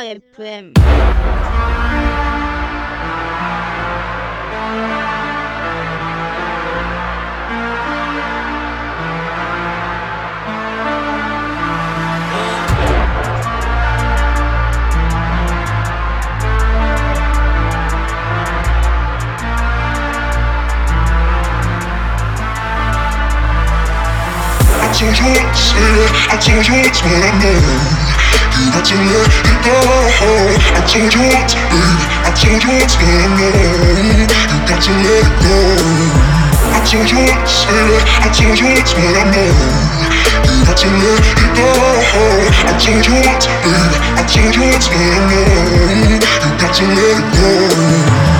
FM I told you I told you it's what I know. You got to let it go. I told you to be, I told you what I know. You got to let it go. I told you to say, I told you it's what I know. You got to let it go. I told you to be, I told you it's what I know. You got to let it go.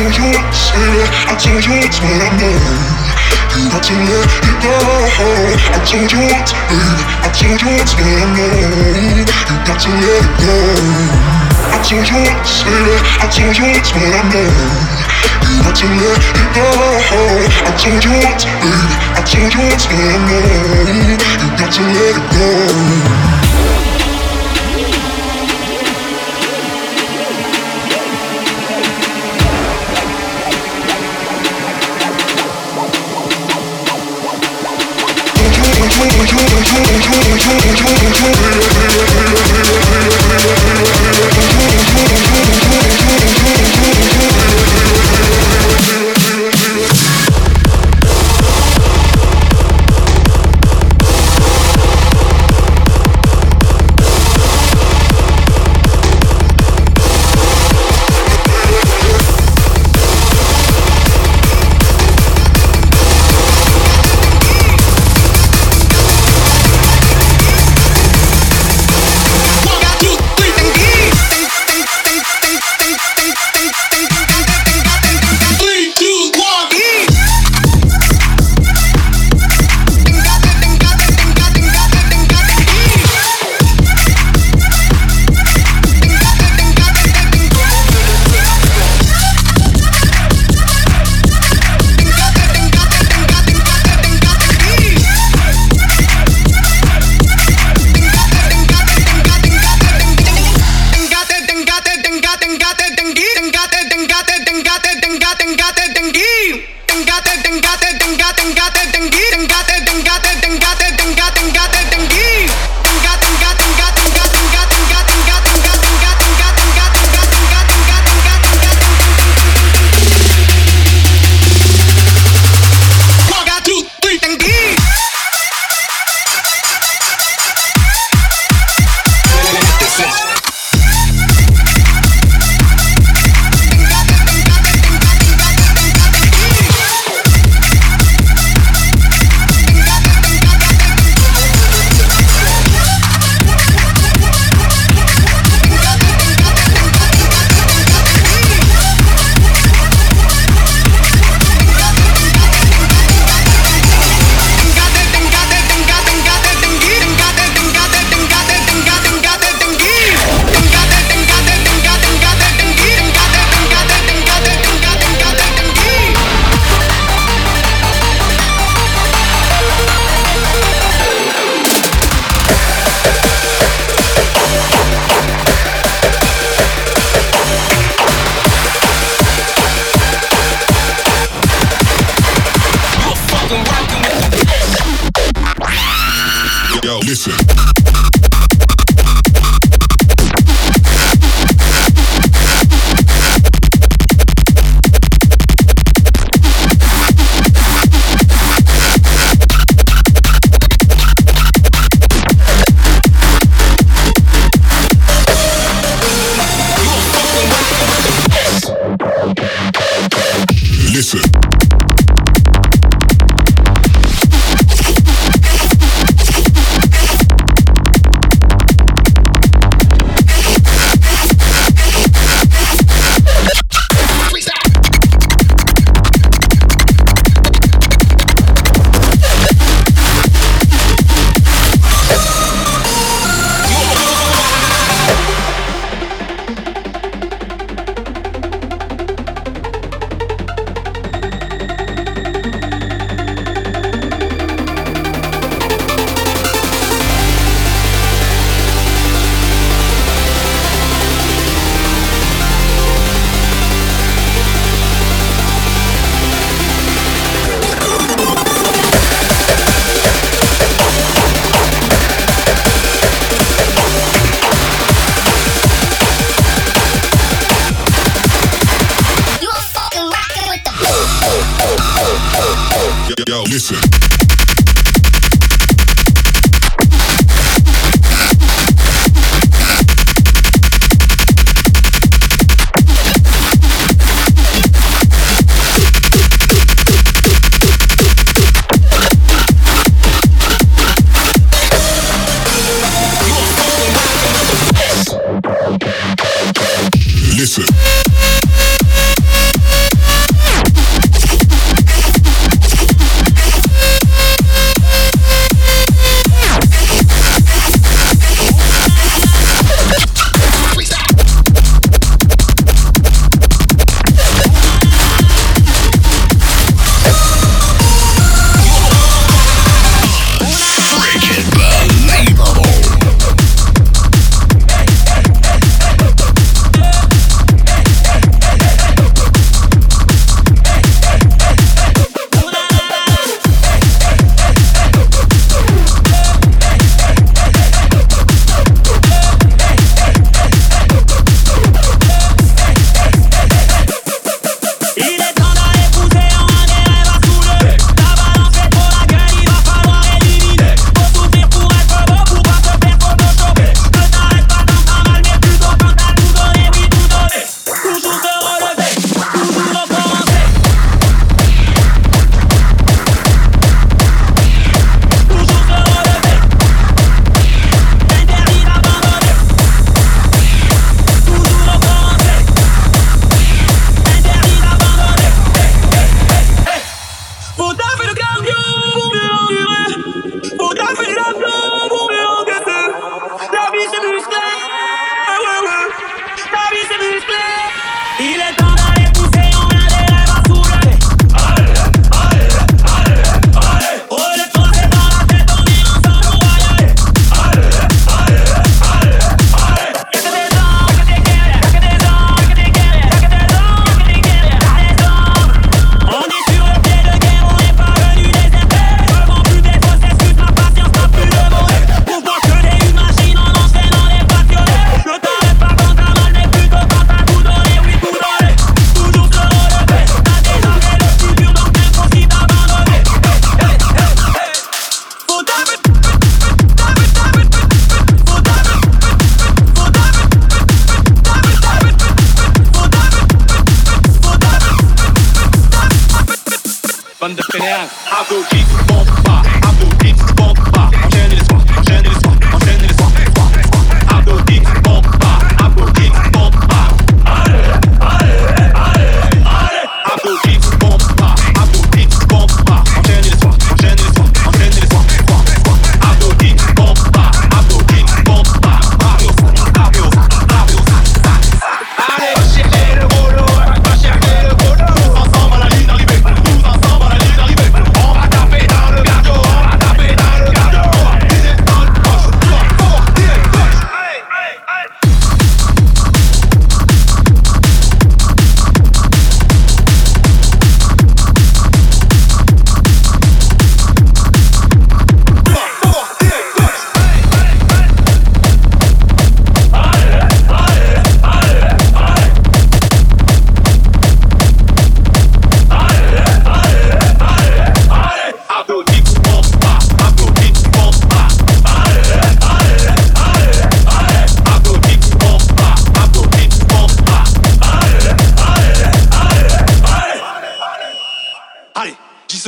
told you to say, I told you it's what I know. You got to let it go. I told you to be, I told you it's what I know. You got to let it go. I told you to say, I told you it's what I know. You got to let it go. I told you to be, I told you it's what I know. You got to let it go.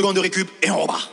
Secondes de récup et on repart.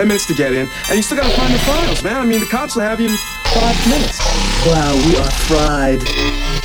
10 minutes to get in, and you still gotta find the files, man. I mean, the cops will have you in five minutes. Wow, we are fried.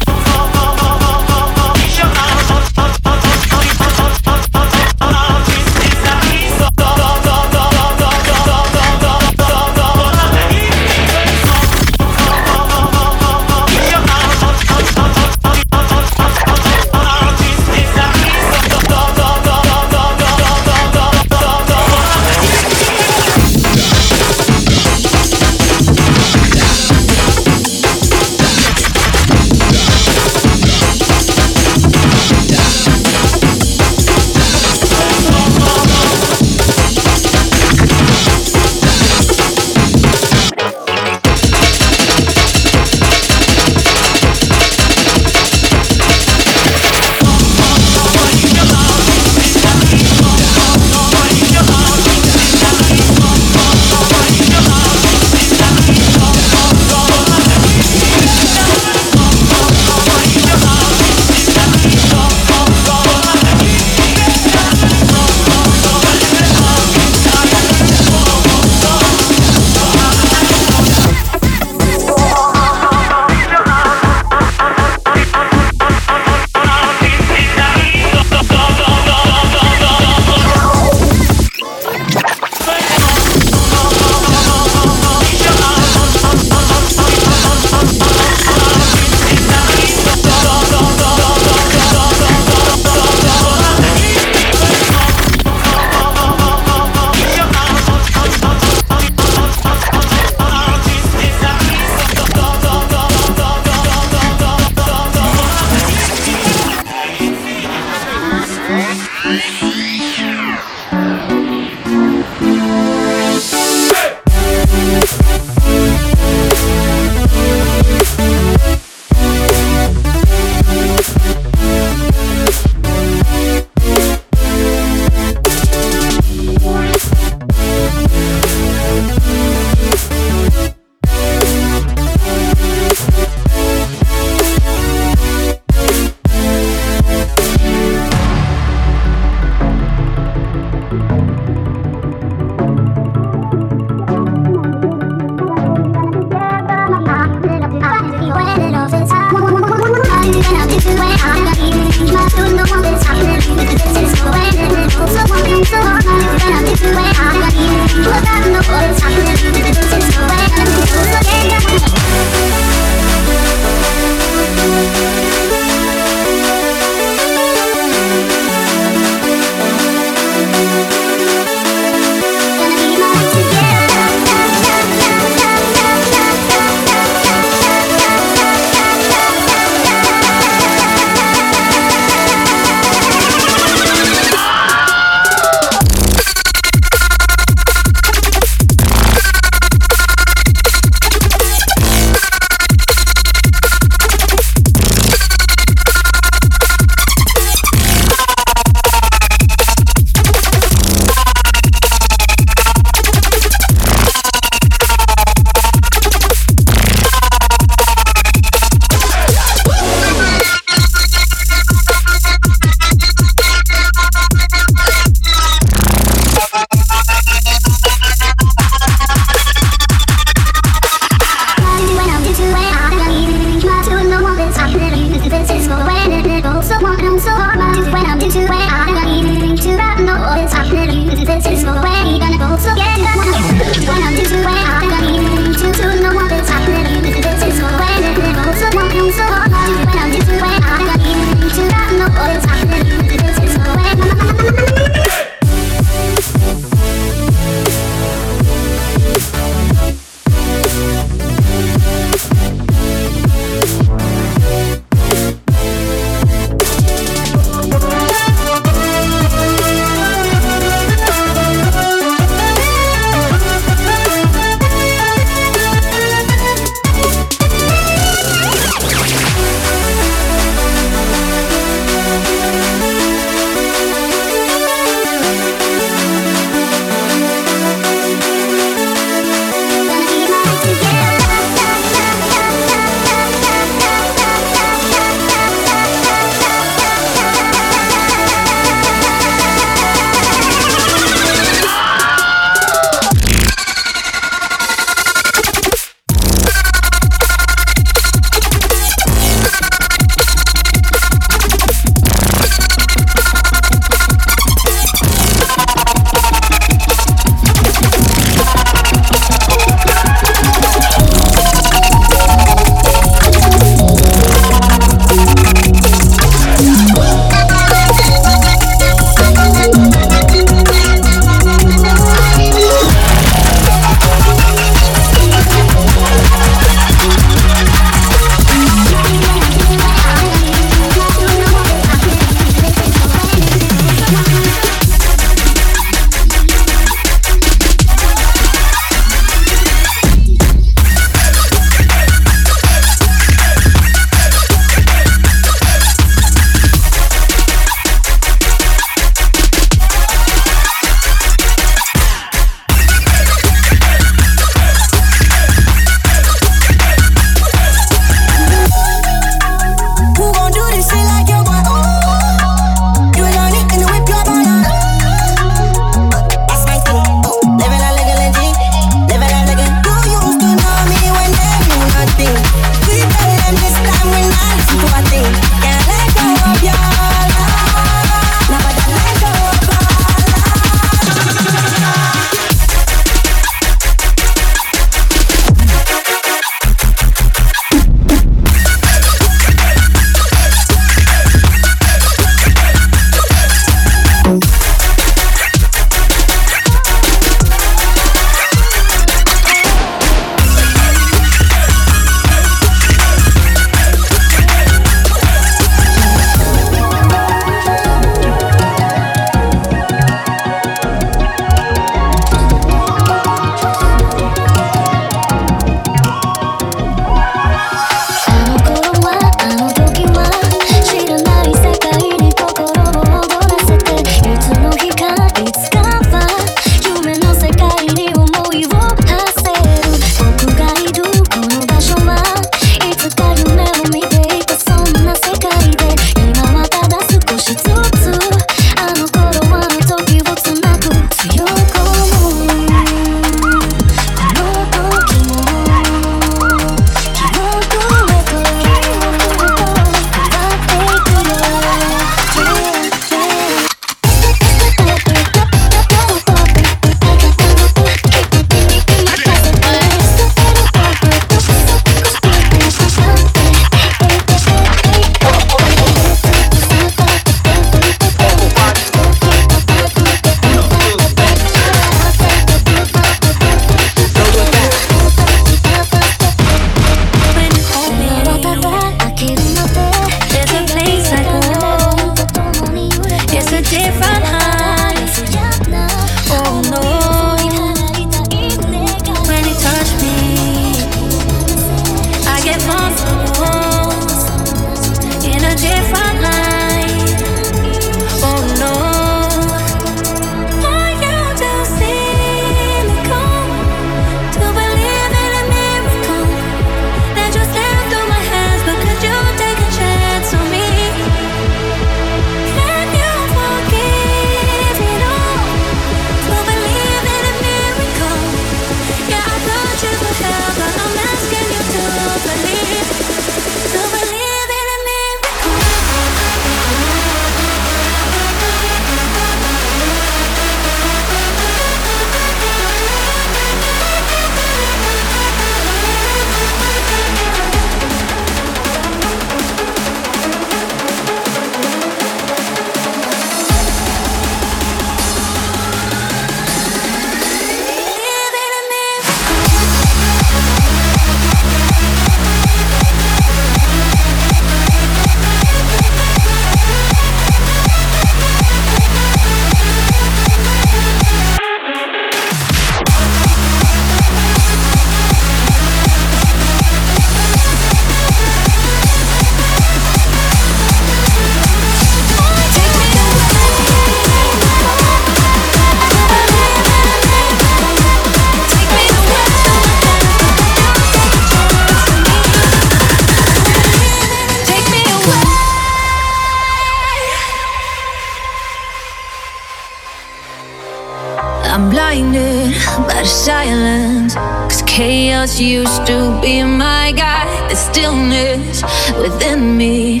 that's used to be my guy. The stillness within me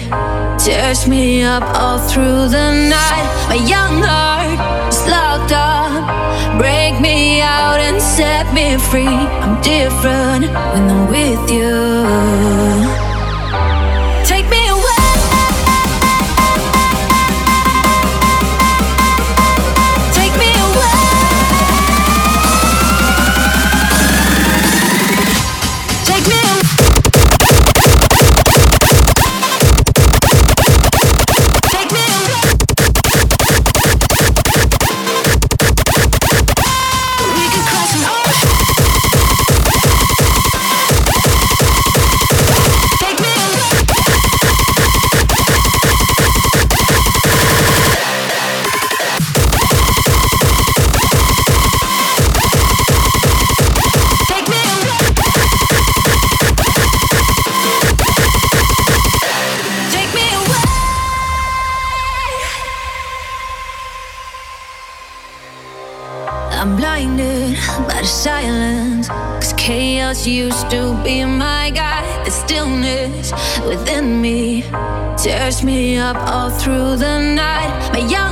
tears me up all through the night. My young heart is locked up. Break me out and set me free. I'm different when I'm with you. tears me up all through the night. My young